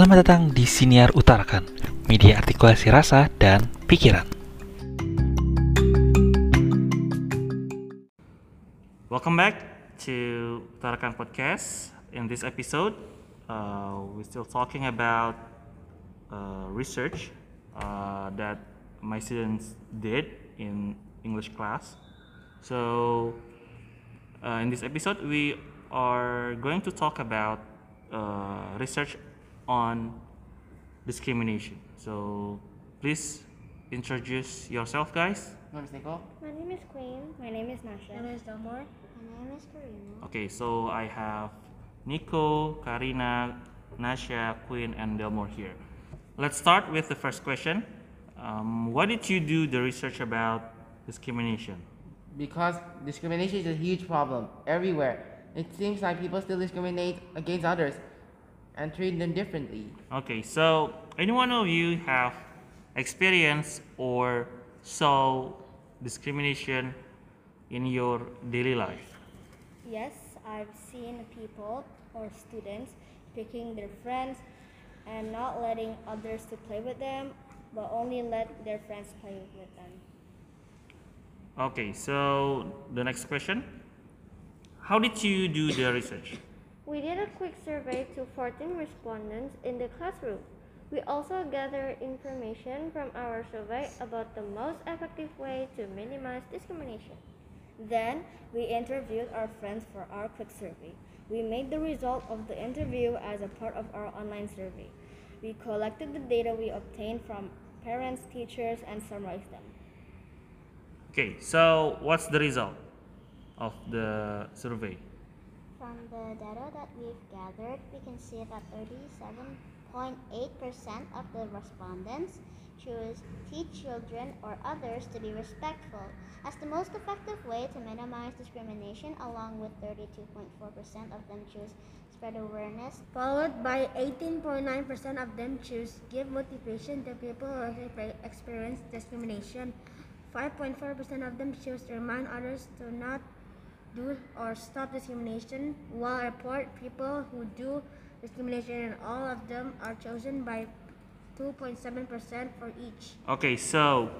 Selamat datang di Siniar Utarakan, media artikulasi rasa dan pikiran. Welcome back to Utarakan Podcast. In this episode, uh, we're still talking about uh, research uh, that my students did in English class. So, uh, in this episode, we are going to talk about uh, research on discrimination. So, please introduce yourself, guys. My name is Nico. My name is Queen. My name is Nasha. My name is Delmore. My name is Karina. Okay, so I have Nico, Karina, Nasha, Queen, and Delmore here. Let's start with the first question. Um, what did you do the research about discrimination? Because discrimination is a huge problem everywhere. It seems like people still discriminate against others and treat them differently. Okay, so any one of you have experienced or saw discrimination in your daily life? Yes, I've seen people or students picking their friends and not letting others to play with them, but only let their friends play with them. Okay, so the next question. How did you do the research? We did a quick survey to 14 respondents in the classroom. We also gathered information from our survey about the most effective way to minimize discrimination. Then we interviewed our friends for our quick survey. We made the result of the interview as a part of our online survey. We collected the data we obtained from parents, teachers, and summarized them. Okay, so what's the result of the survey? From the data that we've gathered, we can see that 37.8% of the respondents choose teach children or others to be respectful as the most effective way to minimize discrimination, along with 32.4% of them choose spread awareness. Followed by 18.9% of them choose give motivation to people who have experienced discrimination. 5.4% of them choose to remind others to not do or stop discrimination, while report people who do discrimination and all of them are chosen by 2.7% for each. Okay, so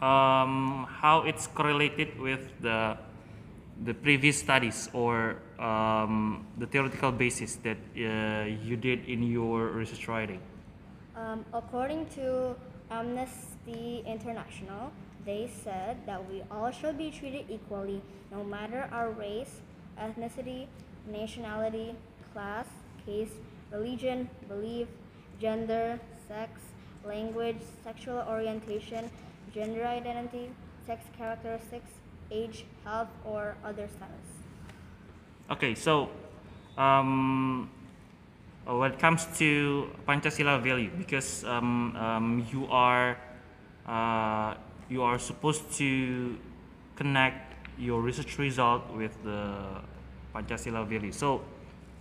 um, how it's correlated with the the previous studies or um, the theoretical basis that uh, you did in your research writing? Um, according to Amnesty International, they said that we all should be treated equally no matter our race, ethnicity, nationality, class, caste, religion, belief, gender, sex, language, sexual orientation, gender identity, sex characteristics, age, health, or other status. Okay, so um, when it comes to Pancasila value, because um, um, you are uh, you are supposed to connect your research result with the Pancasila value. So,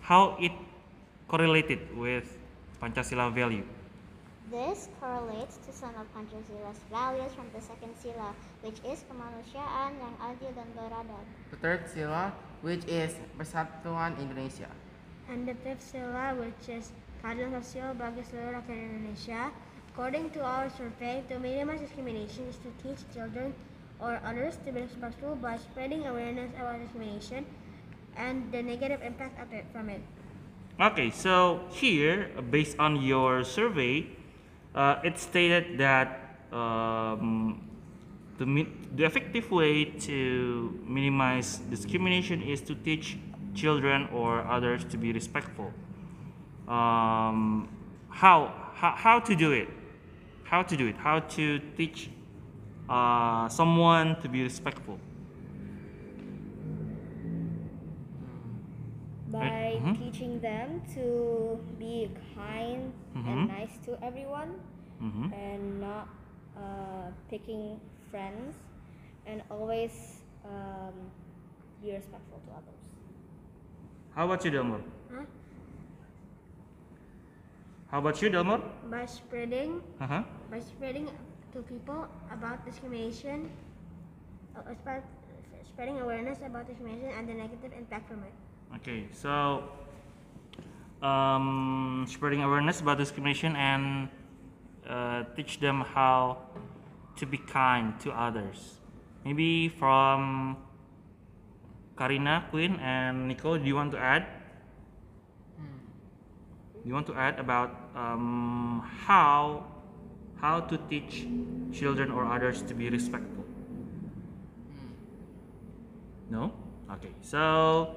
how it correlated with Pancasila value? This correlates to some of Pancasila's values from the second sila, which is kemanusiaan yang adil dan beradab. The third sila, which is Persatuan Indonesia. And the fifth sila, which is keadilan sosial bagi seluruh rakyat Indonesia. According to our survey, to minimize discrimination is to teach children or others to be respectful by spreading awareness about discrimination and the negative impact of it from it. Okay, so here, based on your survey, uh, it stated that um, the, the effective way to minimize discrimination is to teach children or others to be respectful. Um, how, how, how to do it? How to do it? How to teach uh, someone to be respectful? By mhm. teaching them to be kind Mhm. and nice to everyone Mhm. and not uh, picking friends and always um, be respectful to others. How about you, Delmore? Huh? How about you, Delmore? By spreading Uh-huh. by spreading to people about discrimination, uh, spreading awareness about discrimination and the negative impact from it. Okay, so um, spreading awareness about discrimination and uh, teach them how to be kind to others. Maybe from Karina, Quinn, and Nico, do you want to add? You want to add about um, how how to teach children or others to be respectful? No? Okay. So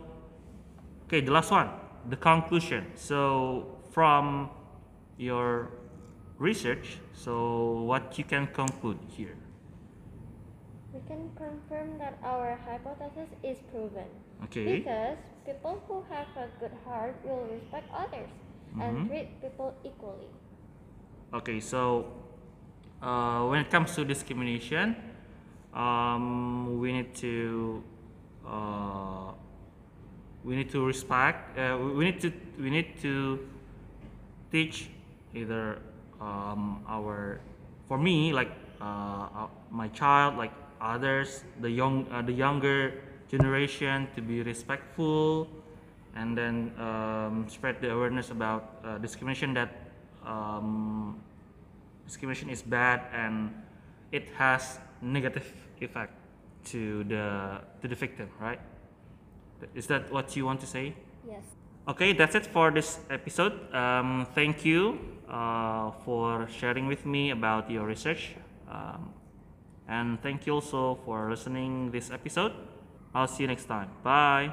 okay, the last one, the conclusion. So from your research, so what you can conclude here? We can confirm that our hypothesis is proven. Okay. Because people who have a good heart will respect others. And treat people equally. Okay, so uh, when it comes to discrimination, um, we need to uh, we need to respect. Uh, we- we need to we need to teach either um, our for me like uh, uh, my child like others the young uh, the younger generation to be respectful and then um, spread the awareness about uh, discrimination that um, discrimination is bad and it has negative effect to the to the victim right is that what you want to say Yes. Okay, that's it for this episode. Um, thank you uh, for sharing with me about your research. Um, and thank you also for listening this episode. I'll see you next time. Bye.